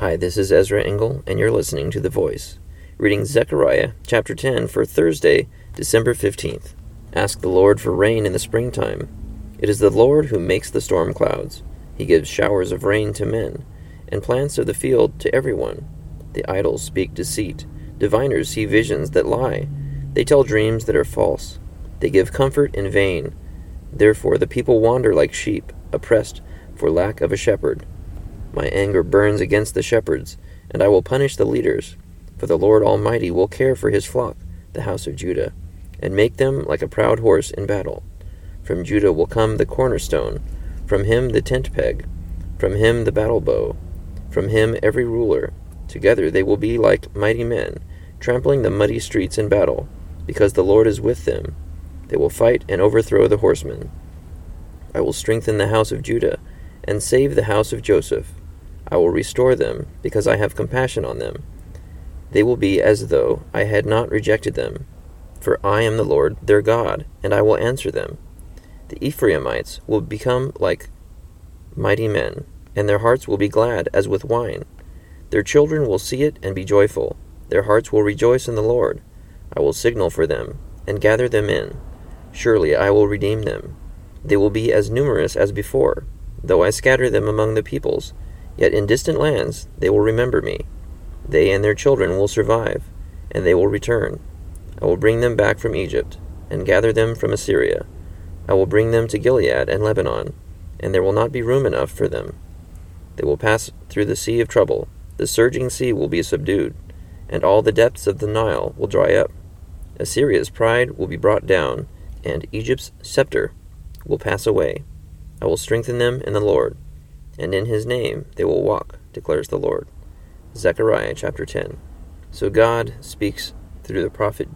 Hi, this is Ezra Engel, and you're listening to The Voice, reading Zechariah chapter 10 for Thursday, December 15th. Ask the Lord for rain in the springtime. It is the Lord who makes the storm clouds. He gives showers of rain to men, and plants of the field to everyone. The idols speak deceit. Diviners see visions that lie. They tell dreams that are false. They give comfort in vain. Therefore the people wander like sheep, oppressed for lack of a shepherd. My anger burns against the shepherds, and I will punish the leaders. For the Lord Almighty will care for his flock, the house of Judah, and make them like a proud horse in battle. From Judah will come the cornerstone, from him the tent peg, from him the battle bow, from him every ruler. Together they will be like mighty men, trampling the muddy streets in battle, because the Lord is with them. They will fight and overthrow the horsemen. I will strengthen the house of Judah, and save the house of Joseph. I will restore them, because I have compassion on them. They will be as though I had not rejected them. For I am the Lord their God, and I will answer them. The Ephraimites will become like mighty men, and their hearts will be glad as with wine. Their children will see it and be joyful. Their hearts will rejoice in the Lord. I will signal for them, and gather them in. Surely I will redeem them. They will be as numerous as before, though I scatter them among the peoples. Yet in distant lands they will remember me. They and their children will survive, and they will return. I will bring them back from Egypt, and gather them from Assyria. I will bring them to Gilead and Lebanon, and there will not be room enough for them. They will pass through the sea of trouble. The surging sea will be subdued, and all the depths of the Nile will dry up. Assyria's pride will be brought down, and Egypt's scepter will pass away. I will strengthen them in the Lord, and in his name they will walk, declares the Lord. Zechariah chapter 10. So God speaks through the prophet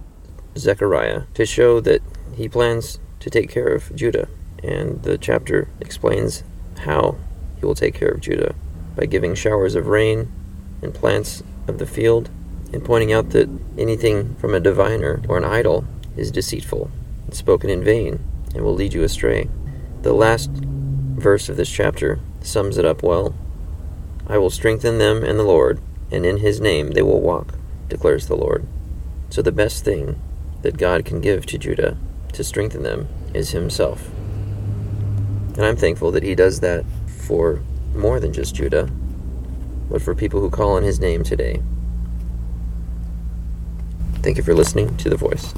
Zechariah to show that he plans to take care of Judah, and the chapter explains how he will take care of Judah by giving showers of rain and plants of the field, and pointing out that anything from a diviner or an idol is deceitful and spoken in vain and will lead you astray. The last verse of this chapter sums it up well. I will strengthen them in the Lord, and in his name they will walk, declares the Lord. So the best thing that God can give to Judah to strengthen them is himself. And I'm thankful that he does that for more than just Judah, but for people who call on his name today. Thank you for listening to The Voice.